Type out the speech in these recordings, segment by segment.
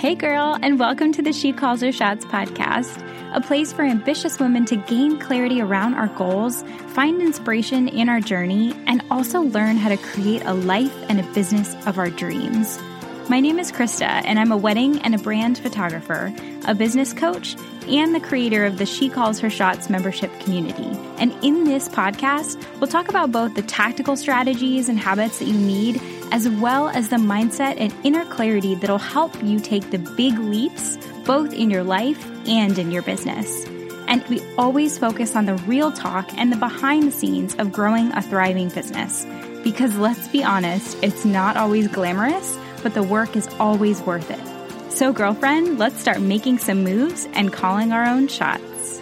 Hey, girl, and welcome to the She Calls Her Shots podcast, a place for ambitious women to gain clarity around our goals, find inspiration in our journey, and also learn how to create a life and a business of our dreams. My name is Krista, and I'm a wedding and a brand photographer, a business coach, and the creator of the She Calls Her Shots membership community. And in this podcast, we'll talk about both the tactical strategies and habits that you need as well as the mindset and inner clarity that'll help you take the big leaps both in your life and in your business. And we always focus on the real talk and the behind the scenes of growing a thriving business. Because let's be honest, it's not always glamorous, but the work is always worth it. So, girlfriend, let's start making some moves and calling our own shots.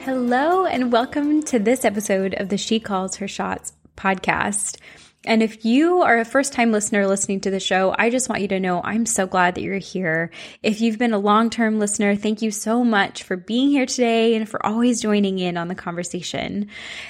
Hello, and welcome to this episode of the She Calls Her Shots podcast. And if you are a first time listener listening to the show, I just want you to know I'm so glad that you're here. If you've been a long term listener, thank you so much for being here today and for always joining in on the conversation.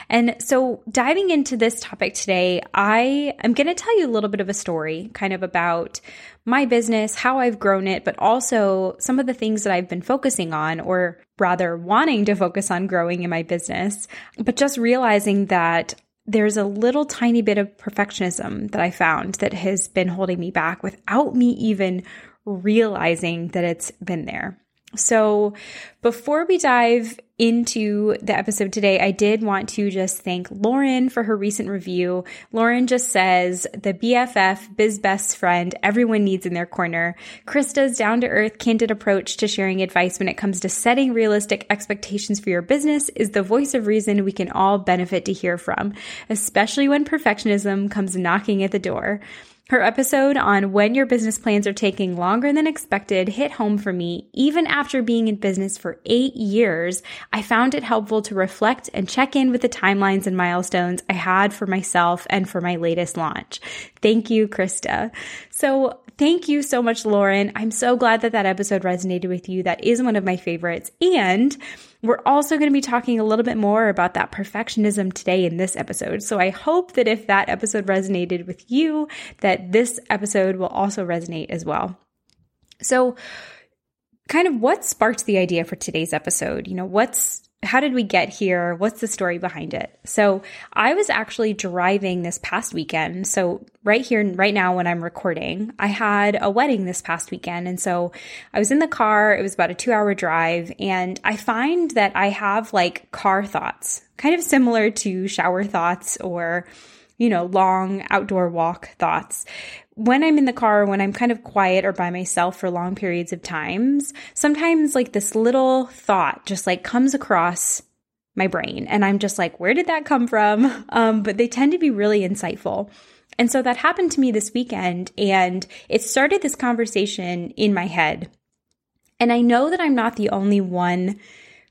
And so, diving into this topic today, I am going to tell you a little bit of a story kind of about my business, how I've grown it, but also some of the things that I've been focusing on, or rather wanting to focus on growing in my business, but just realizing that there's a little tiny bit of perfectionism that I found that has been holding me back without me even realizing that it's been there. So, before we dive into the episode today, I did want to just thank Lauren for her recent review. Lauren just says, the BFF, biz best friend, everyone needs in their corner. Krista's down to earth, candid approach to sharing advice when it comes to setting realistic expectations for your business is the voice of reason we can all benefit to hear from, especially when perfectionism comes knocking at the door. Her episode on when your business plans are taking longer than expected hit home for me. Even after being in business for eight years, I found it helpful to reflect and check in with the timelines and milestones I had for myself and for my latest launch. Thank you, Krista. So thank you so much, Lauren. I'm so glad that that episode resonated with you. That is one of my favorites. And we're also going to be talking a little bit more about that perfectionism today in this episode. So I hope that if that episode resonated with you, that this episode will also resonate as well. So, kind of what sparked the idea for today's episode? You know, what's how did we get here? What's the story behind it? So, I was actually driving this past weekend. So, right here, right now, when I'm recording, I had a wedding this past weekend. And so, I was in the car. It was about a two hour drive. And I find that I have like car thoughts, kind of similar to shower thoughts or, you know, long outdoor walk thoughts, when I'm in the car, when I'm kind of quiet or by myself for long periods of times, sometimes like this little thought just like comes across my brain and I'm just like, where did that come from? Um, but they tend to be really insightful. And so that happened to me this weekend and it started this conversation in my head. And I know that I'm not the only one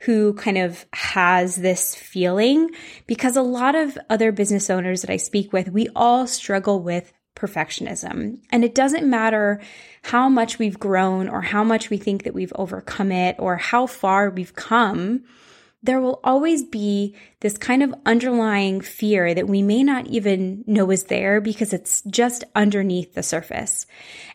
who kind of has this feeling because a lot of other business owners that I speak with, we all struggle with perfectionism. And it doesn't matter how much we've grown or how much we think that we've overcome it or how far we've come. There will always be this kind of underlying fear that we may not even know is there because it's just underneath the surface.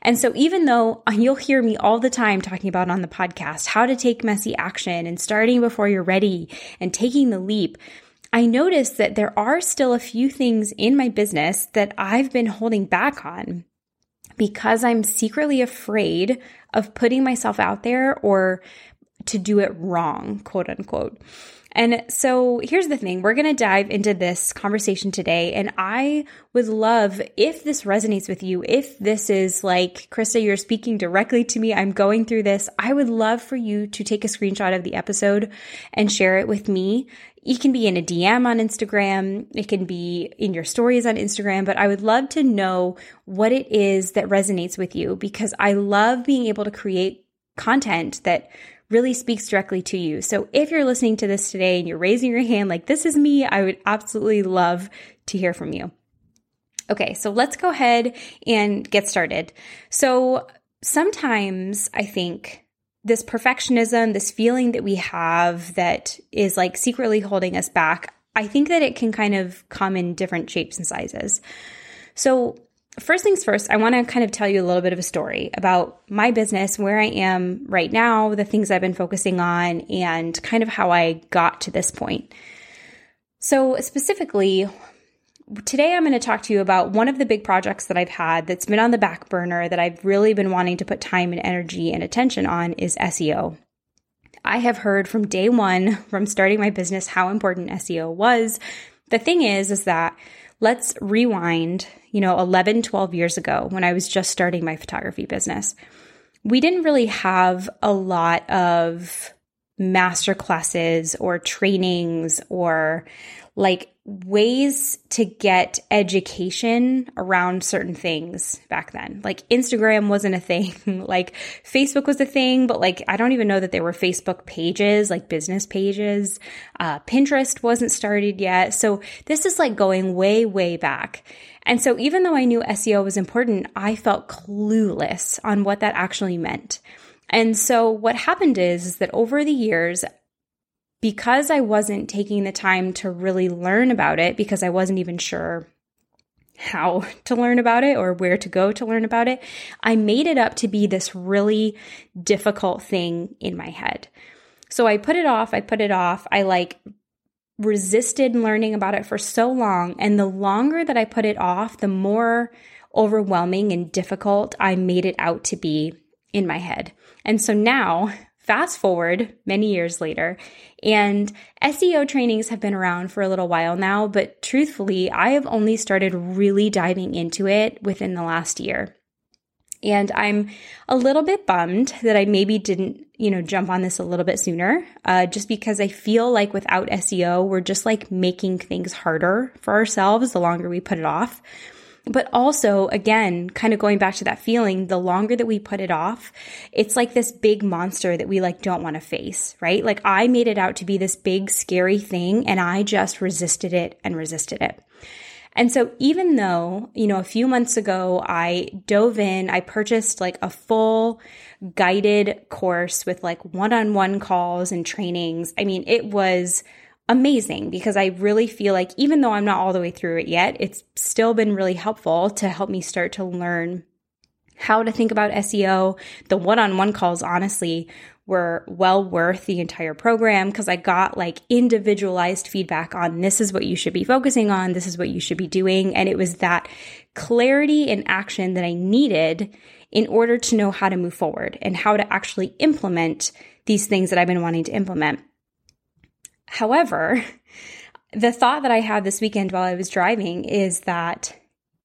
And so even though you'll hear me all the time talking about on the podcast how to take messy action and starting before you're ready and taking the leap, I noticed that there are still a few things in my business that I've been holding back on because I'm secretly afraid of putting myself out there or to do it wrong, quote unquote. And so here's the thing we're going to dive into this conversation today. And I would love if this resonates with you, if this is like, Krista, you're speaking directly to me, I'm going through this. I would love for you to take a screenshot of the episode and share it with me. It can be in a DM on Instagram. It can be in your stories on Instagram, but I would love to know what it is that resonates with you because I love being able to create content that really speaks directly to you. So if you're listening to this today and you're raising your hand like this is me, I would absolutely love to hear from you. Okay, so let's go ahead and get started. So sometimes I think this perfectionism, this feeling that we have that is like secretly holding us back, I think that it can kind of come in different shapes and sizes. So first things first, I want to kind of tell you a little bit of a story about my business, where I am right now, the things I've been focusing on, and kind of how I got to this point. So, specifically, today I'm going to talk to you about one of the big projects that I've had that's been on the back burner that I've really been wanting to put time and energy and attention on is SEO. I have heard from day one, from starting my business, how important SEO was. The thing is, is that let's rewind, you know, 11, 12 years ago when I was just starting my photography business. We didn't really have a lot of master classes or trainings or like ways to get education around certain things back then. Like Instagram wasn't a thing, like Facebook was a thing, but like I don't even know that there were Facebook pages, like business pages. Uh, Pinterest wasn't started yet. So this is like going way, way back. And so even though I knew SEO was important, I felt clueless on what that actually meant. And so what happened is, is that over the years, because I wasn't taking the time to really learn about it because I wasn't even sure how to learn about it or where to go to learn about it, I made it up to be this really difficult thing in my head. So I put it off, I put it off. I like resisted learning about it for so long. And the longer that I put it off, the more overwhelming and difficult I made it out to be in my head. And so now Fast forward many years later, and SEO trainings have been around for a little while now, but truthfully, I have only started really diving into it within the last year. And I'm a little bit bummed that I maybe didn't, you know, jump on this a little bit sooner, uh, just because I feel like without SEO, we're just like making things harder for ourselves the longer we put it off. But also, again, kind of going back to that feeling, the longer that we put it off, it's like this big monster that we like don't want to face, right? Like I made it out to be this big scary thing and I just resisted it and resisted it. And so even though, you know, a few months ago I dove in, I purchased like a full guided course with like one-on-one calls and trainings. I mean, it was amazing because I really feel like even though I'm not all the way through it yet, it's still been really helpful to help me start to learn how to think about SEO. The one on one calls, honestly, were well worth the entire program because I got like individualized feedback on this is what you should be focusing on, this is what you should be doing. And it was that clarity and action that I needed in order to know how to move forward and how to actually implement these things that I've been wanting to implement. However, the thought that I had this weekend while I was driving is that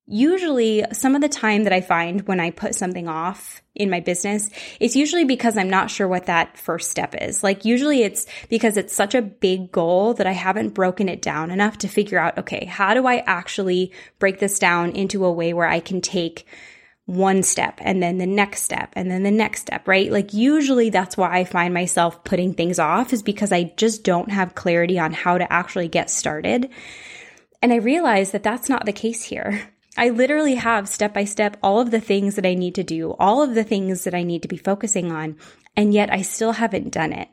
usually some of the time that I find when I put something off in my business, it's usually because I'm not sure what that first step is. Like usually it's because it's such a big goal that I haven't broken it down enough to figure out, okay, how do I actually break this down into a way where I can take one step and then the next step and then the next step, right? Like usually that's why I find myself putting things off is because I just don't have clarity on how to actually get started. And I realize that that's not the case here. I literally have step by step all of the things that I need to do, all of the things that I need to be focusing on, and yet I still haven't done it.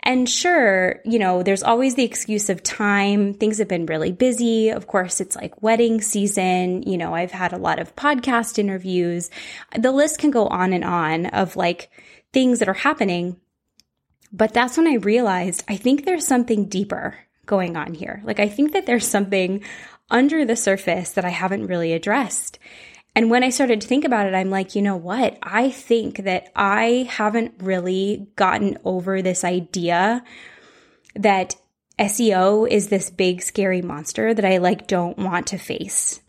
And sure, you know, there's always the excuse of time. Things have been really busy. Of course, it's like wedding season. You know, I've had a lot of podcast interviews. The list can go on and on of like things that are happening. But that's when I realized I think there's something deeper going on here. Like, I think that there's something under the surface that I haven't really addressed. And when I started to think about it, I'm like, you know what? I think that I haven't really gotten over this idea that SEO is this big scary monster that I like don't want to face.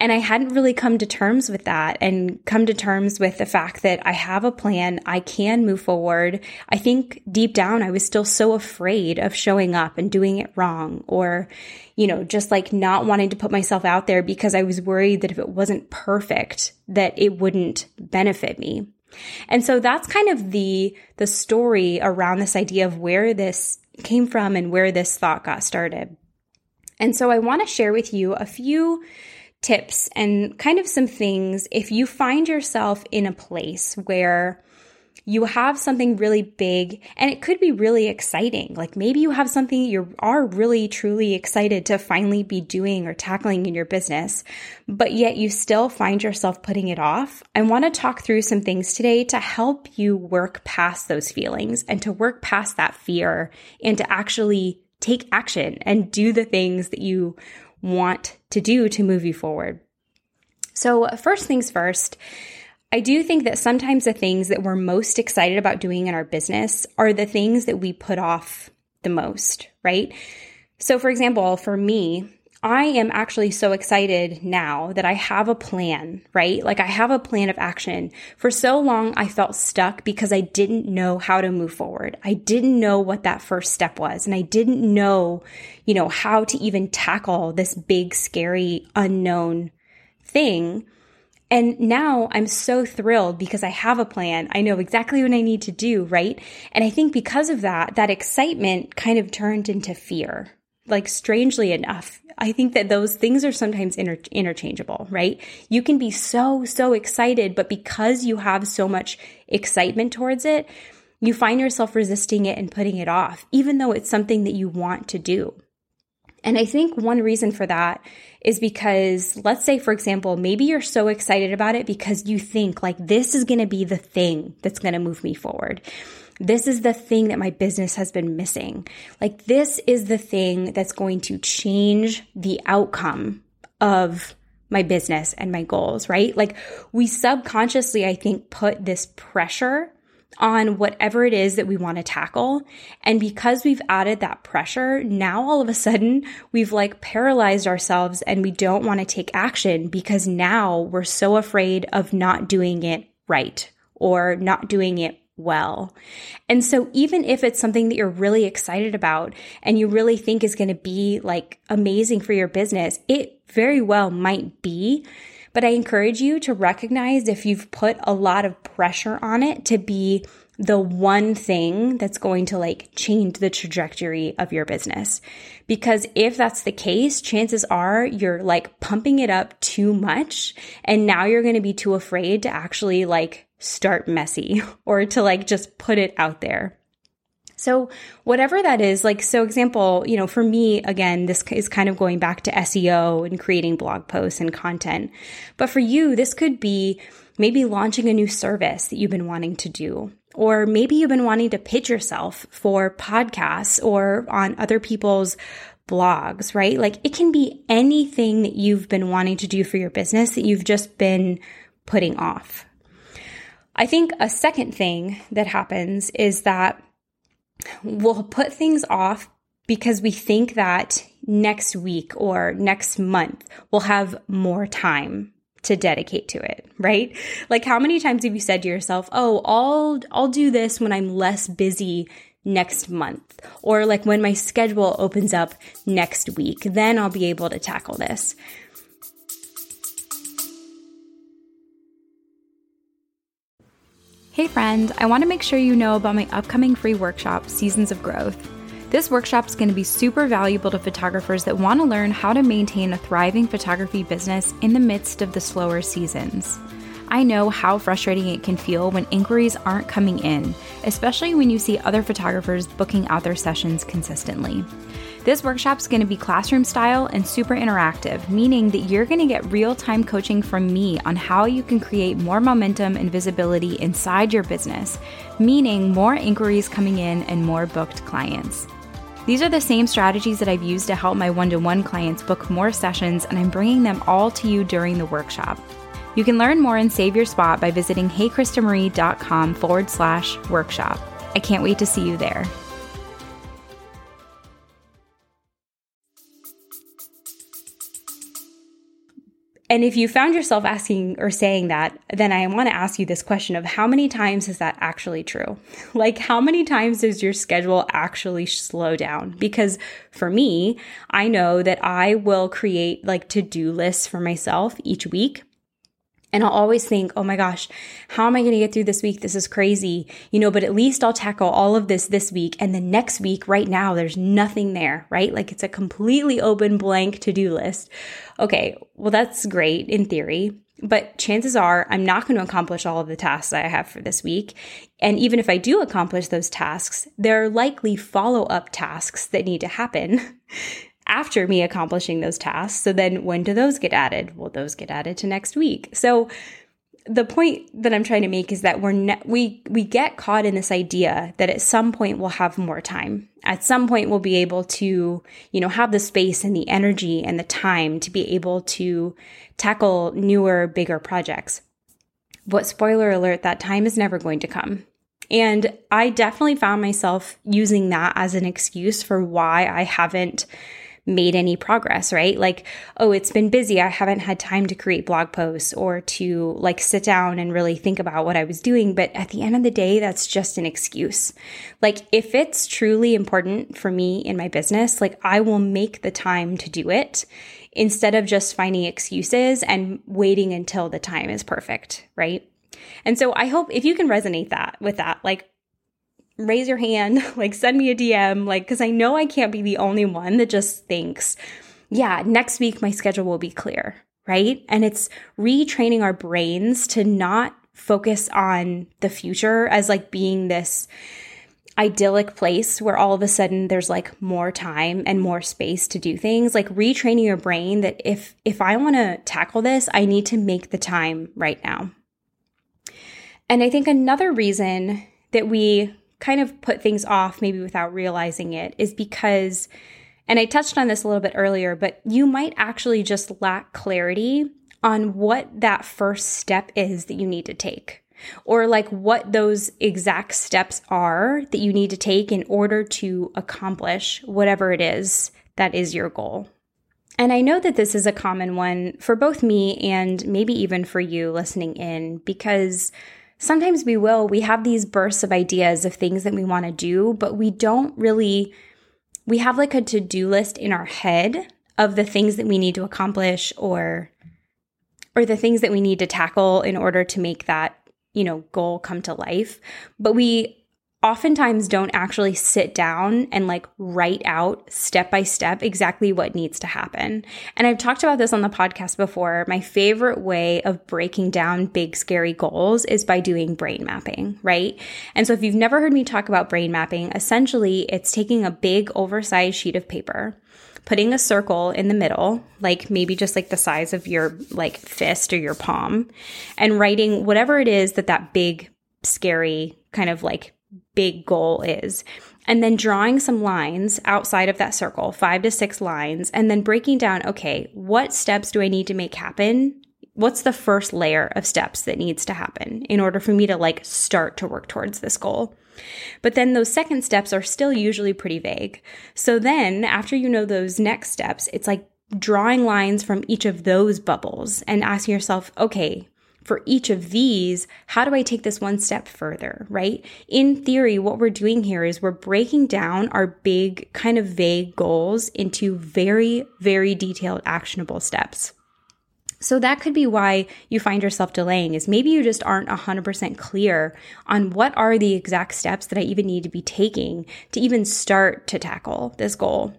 And I hadn't really come to terms with that and come to terms with the fact that I have a plan. I can move forward. I think deep down, I was still so afraid of showing up and doing it wrong or, you know, just like not wanting to put myself out there because I was worried that if it wasn't perfect, that it wouldn't benefit me. And so that's kind of the, the story around this idea of where this came from and where this thought got started. And so I want to share with you a few tips and kind of some things if you find yourself in a place where you have something really big and it could be really exciting. Like maybe you have something you are really truly excited to finally be doing or tackling in your business, but yet you still find yourself putting it off. I want to talk through some things today to help you work past those feelings and to work past that fear and to actually take action and do the things that you want to do to move you forward. So, first things first, I do think that sometimes the things that we're most excited about doing in our business are the things that we put off the most, right? So, for example, for me, I am actually so excited now that I have a plan, right? Like I have a plan of action. For so long, I felt stuck because I didn't know how to move forward. I didn't know what that first step was. And I didn't know, you know, how to even tackle this big, scary, unknown thing. And now I'm so thrilled because I have a plan. I know exactly what I need to do, right? And I think because of that, that excitement kind of turned into fear. Like strangely enough, I think that those things are sometimes inter- interchangeable, right? You can be so, so excited, but because you have so much excitement towards it, you find yourself resisting it and putting it off, even though it's something that you want to do. And I think one reason for that is because let's say, for example, maybe you're so excited about it because you think like this is going to be the thing that's going to move me forward. This is the thing that my business has been missing. Like this is the thing that's going to change the outcome of my business and my goals, right? Like we subconsciously, I think, put this pressure on whatever it is that we want to tackle. And because we've added that pressure, now all of a sudden we've like paralyzed ourselves and we don't want to take action because now we're so afraid of not doing it right or not doing it well. And so even if it's something that you're really excited about and you really think is going to be like amazing for your business, it very well might be but I encourage you to recognize if you've put a lot of pressure on it to be the one thing that's going to like change the trajectory of your business. Because if that's the case, chances are you're like pumping it up too much and now you're going to be too afraid to actually like start messy or to like just put it out there. So whatever that is, like, so example, you know, for me, again, this is kind of going back to SEO and creating blog posts and content. But for you, this could be maybe launching a new service that you've been wanting to do. Or maybe you've been wanting to pitch yourself for podcasts or on other people's blogs, right? Like it can be anything that you've been wanting to do for your business that you've just been putting off. I think a second thing that happens is that we'll put things off because we think that next week or next month we'll have more time to dedicate to it, right? Like how many times have you said to yourself, "Oh, I'll I'll do this when I'm less busy next month or like when my schedule opens up next week, then I'll be able to tackle this." Hey friend, I want to make sure you know about my upcoming free workshop, Seasons of Growth. This workshop is going to be super valuable to photographers that want to learn how to maintain a thriving photography business in the midst of the slower seasons. I know how frustrating it can feel when inquiries aren't coming in, especially when you see other photographers booking out their sessions consistently. This workshop is going to be classroom style and super interactive, meaning that you're going to get real time coaching from me on how you can create more momentum and visibility inside your business, meaning more inquiries coming in and more booked clients. These are the same strategies that I've used to help my one to one clients book more sessions, and I'm bringing them all to you during the workshop. You can learn more and save your spot by visiting heykristamarie.com forward slash workshop. I can't wait to see you there. And if you found yourself asking or saying that, then I want to ask you this question of how many times is that actually true? Like, how many times does your schedule actually slow down? Because for me, I know that I will create like to do lists for myself each week and I'll always think, oh my gosh, how am I going to get through this week? This is crazy. You know, but at least I'll tackle all of this this week. And the next week, right now, there's nothing there, right? Like it's a completely open blank to do list. Okay. Well, that's great in theory. but chances are I'm not going to accomplish all of the tasks I have for this week. And even if I do accomplish those tasks, there are likely follow up tasks that need to happen after me accomplishing those tasks. So then when do those get added? Well, those get added to next week. So the point that I'm trying to make is that we're ne- we we get caught in this idea that at some point we'll have more time. At some point we'll be able to, you know, have the space and the energy and the time to be able to tackle newer, bigger projects. But spoiler alert, that time is never going to come. And I definitely found myself using that as an excuse for why I haven't made any progress, right? Like, oh, it's been busy. I haven't had time to create blog posts or to like sit down and really think about what I was doing. But at the end of the day, that's just an excuse. Like, if it's truly important for me in my business, like I will make the time to do it instead of just finding excuses and waiting until the time is perfect, right? And so I hope if you can resonate that with that, like raise your hand, like send me a DM, like, cause I know I can't be the only one that just thinks, yeah, next week my schedule will be clear, right? And it's retraining our brains to not focus on the future as like being this idyllic place where all of a sudden there's like more time and more space to do things like retraining your brain that if if i want to tackle this i need to make the time right now and i think another reason that we kind of put things off maybe without realizing it is because, and I touched on this a little bit earlier, but you might actually just lack clarity on what that first step is that you need to take. Or like what those exact steps are that you need to take in order to accomplish whatever it is that is your goal. And I know that this is a common one for both me and maybe even for you listening in because sometimes we will, we have these bursts of ideas of things that we want to do, but we don't really, we have like a to do list in our head of the things that we need to accomplish or or the things that we need to tackle in order to make that you know goal come to life. But we oftentimes don't actually sit down and like write out step by step exactly what needs to happen. And I've talked about this on the podcast before. My favorite way of breaking down big, scary goals is by doing brain mapping, right? And so if you've never heard me talk about brain mapping, essentially it's taking a big, oversized sheet of paper putting a circle in the middle, like maybe just like the size of your like fist or your palm, and writing whatever it is that that big, scary kind of like big goal is. And then drawing some lines outside of that circle, five to six lines, and then breaking down okay, what steps do I need to make happen? What's the first layer of steps that needs to happen in order for me to like start to work towards this goal? But then those second steps are still usually pretty vague. So then after you know those next steps, it's like drawing lines from each of those bubbles and asking yourself, okay, for each of these, how do I take this one step further, right? In theory, what we're doing here is we're breaking down our big, kind of vague goals into very, very detailed, actionable steps. So that could be why you find yourself delaying is maybe you just aren't 100% clear on what are the exact steps that I even need to be taking to even start to tackle this goal.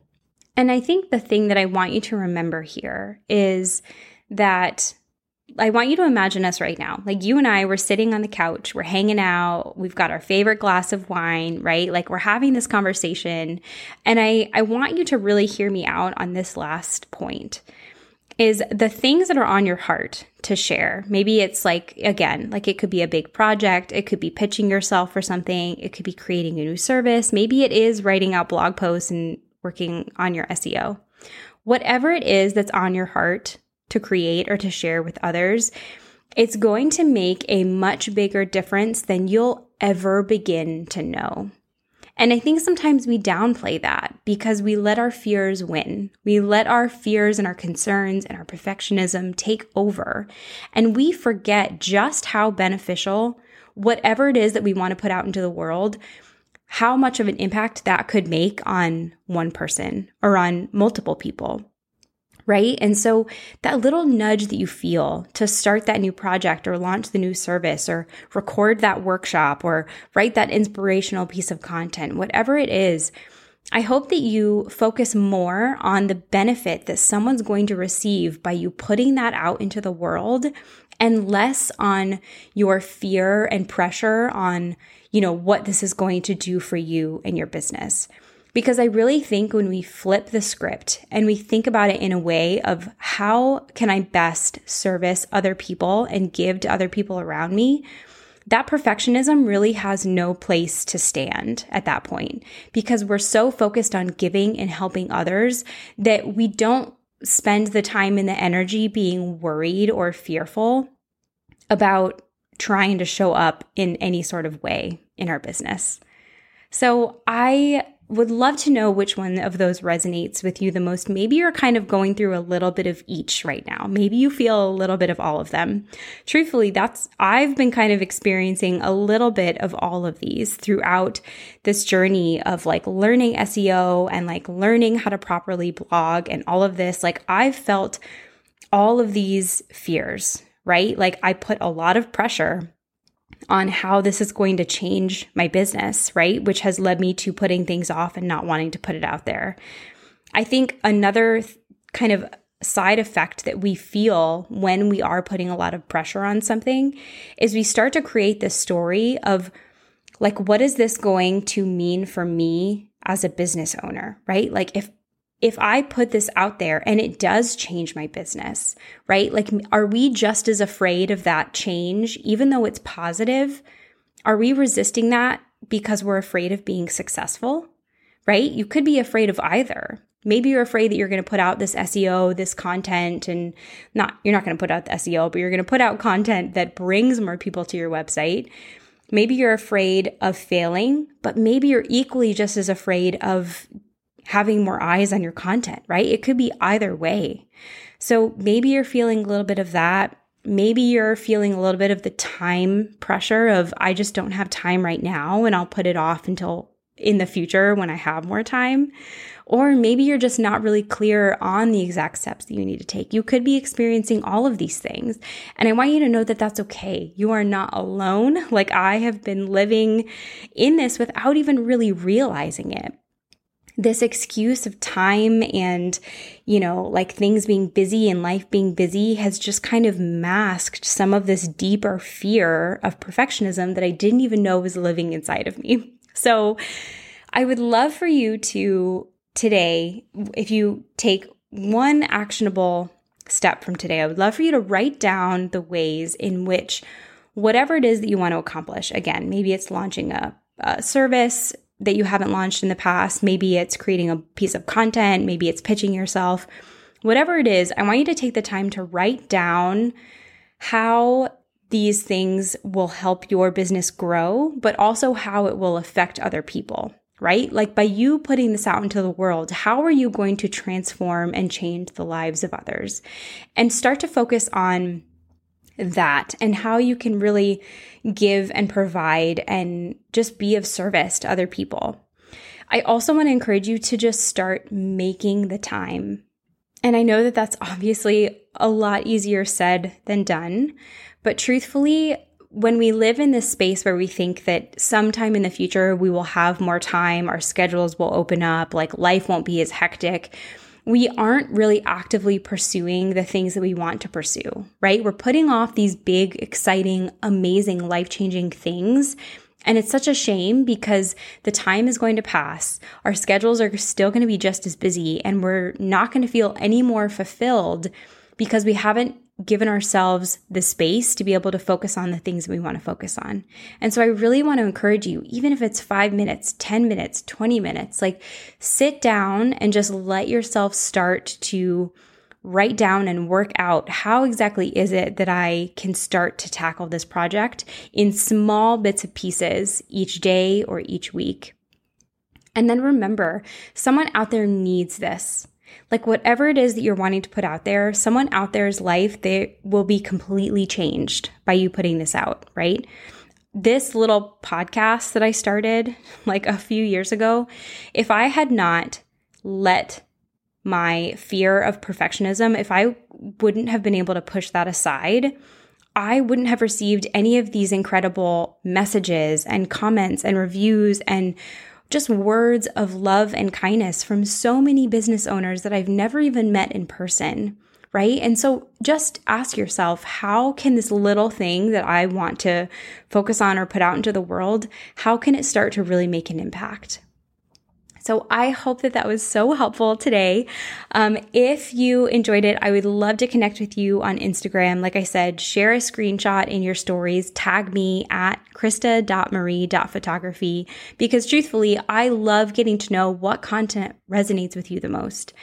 And I think the thing that I want you to remember here is that I want you to imagine us right now. Like you and I, we're sitting on the couch, we're hanging out, we've got our favorite glass of wine, right? Like we're having this conversation. And I, I want you to really hear me out on this last point is the things that are on your heart to share. Maybe it's like, again, like it could be a big project. It could be pitching yourself for something. It could be creating a new service. Maybe it is writing out blog posts and working on your SEO. Whatever it is that's on your heart, to create or to share with others, it's going to make a much bigger difference than you'll ever begin to know. And I think sometimes we downplay that because we let our fears win. We let our fears and our concerns and our perfectionism take over. And we forget just how beneficial whatever it is that we want to put out into the world, how much of an impact that could make on one person or on multiple people right? And so that little nudge that you feel to start that new project or launch the new service or record that workshop or write that inspirational piece of content, whatever it is, I hope that you focus more on the benefit that someone's going to receive by you putting that out into the world and less on your fear and pressure on, you know, what this is going to do for you and your business. Because I really think when we flip the script and we think about it in a way of how can I best service other people and give to other people around me, that perfectionism really has no place to stand at that point because we're so focused on giving and helping others that we don't spend the time and the energy being worried or fearful about trying to show up in any sort of way in our business. So I would love to know which one of those resonates with you the most. Maybe you're kind of going through a little bit of each right now. Maybe you feel a little bit of all of them. Truthfully, that's, I've been kind of experiencing a little bit of all of these throughout this journey of like learning SEO and like learning how to properly blog and all of this. Like I've felt all of these fears, right? Like I put a lot of pressure on how this is going to change my business, right? Which has led me to putting things off and not wanting to put it out there. I think another th- kind of side effect that we feel when we are putting a lot of pressure on something is we start to create this story of like, what is this going to mean for me as a business owner, right? Like, if if I put this out there and it does change my business, right? Like, are we just as afraid of that change, even though it's positive? Are we resisting that because we're afraid of being successful, right? You could be afraid of either. Maybe you're afraid that you're going to put out this SEO, this content, and not, you're not going to put out the SEO, but you're going to put out content that brings more people to your website. Maybe you're afraid of failing, but maybe you're equally just as afraid of having more eyes on your content, right? It could be either way. So maybe you're feeling a little bit of that. Maybe you're feeling a little bit of the time pressure of, I just don't have time right now and I'll put it off until in the future when I have more time. Or maybe you're just not really clear on the exact steps that you need to take. You could be experiencing all of these things. And I want you to know that that's okay. You are not alone. Like I have been living in this without even really realizing it this excuse of time and, you know, like things being busy and life being busy has just kind of masked some of this deeper fear of perfectionism that I didn't even know was living inside of me. So I would love for you to today, if you take one actionable step from today, I would love for you to write down the ways in which whatever it is that you want to accomplish, again, maybe it's launching a, a service, that you haven't launched in the past. Maybe it's creating a piece of content, maybe it's pitching yourself. Whatever it is, I want you to take the time to write down how these things will help your business grow, but also how it will affect other people, right? Like by you putting this out into the world, how are you going to transform and change the lives of others? And start to focus on that and how you can really give and provide and just be of service to other people. I also want to encourage you to just start making the time. And I know that that's obviously a lot easier said than done, but truthfully, when we live in this space where we think that sometime in the future we will have more time, our schedules will open up, like life won't be as hectic, we aren't really actively pursuing the things that we want to pursue, right? We're putting off these big, exciting, amazing, life changing things. And it's such a shame because the time is going to pass. Our schedules are still going to be just as busy and we're not going to feel any more fulfilled because we haven't given ourselves the space to be able to focus on the things we want to focus on. And so I really want to encourage you, even if it's five minutes, 10 minutes, 20 minutes, like sit down and just let yourself start to write down and work out how exactly is it that I can start to tackle this project in small bits of pieces each day or each week. And then remember, someone out there needs this. Like whatever it is that you're wanting to put out there, someone out there's life they will be completely changed by you putting this out, right? This little podcast that I started like a few years ago, if I had not let my fear of perfectionism, if I wouldn't have been able to push that aside, I wouldn't have received any of these incredible messages and comments and reviews and just words of love and kindness from so many business owners that I've never even met in person right? And so just ask yourself, how can this little thing that I want to focus on or put out into the world, how can it start to really make an impact? So I hope that that was so helpful today. Um, if you enjoyed it, I would love to connect with you on Instagram. Like I said, share a screenshot in your stories, tag me at krista.marie.photography because truthfully, I love getting to know what content resonates with you the most.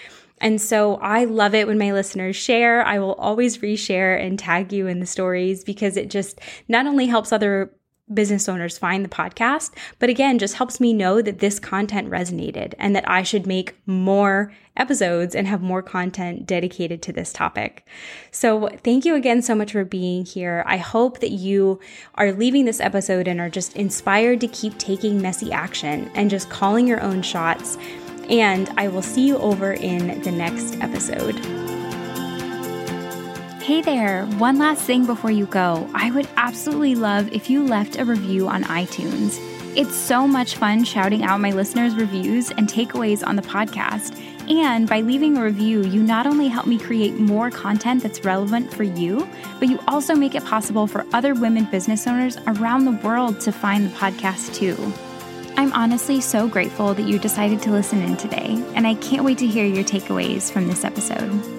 And so I love it when my listeners share. I will always reshare and tag you in the stories because it just not only helps other business owners find the podcast, but again, just helps me know that this content resonated and that I should make more episodes and have more content dedicated to this topic. So thank you again so much for being here. I hope that you are leaving this episode and are just inspired to keep taking messy action and just calling your own shots and I will see you over in the next episode. Hey there, one last thing before you go. I would absolutely love if you left a review on iTunes. It's so much fun shouting out my listeners' reviews and takeaways on the podcast. And by leaving a review, you not only help me create more content that's relevant for you, but you also make it possible for other women business owners around the world to find the podcast too. I'm honestly so grateful that you decided to listen in today, and I can't wait to hear your takeaways from this episode.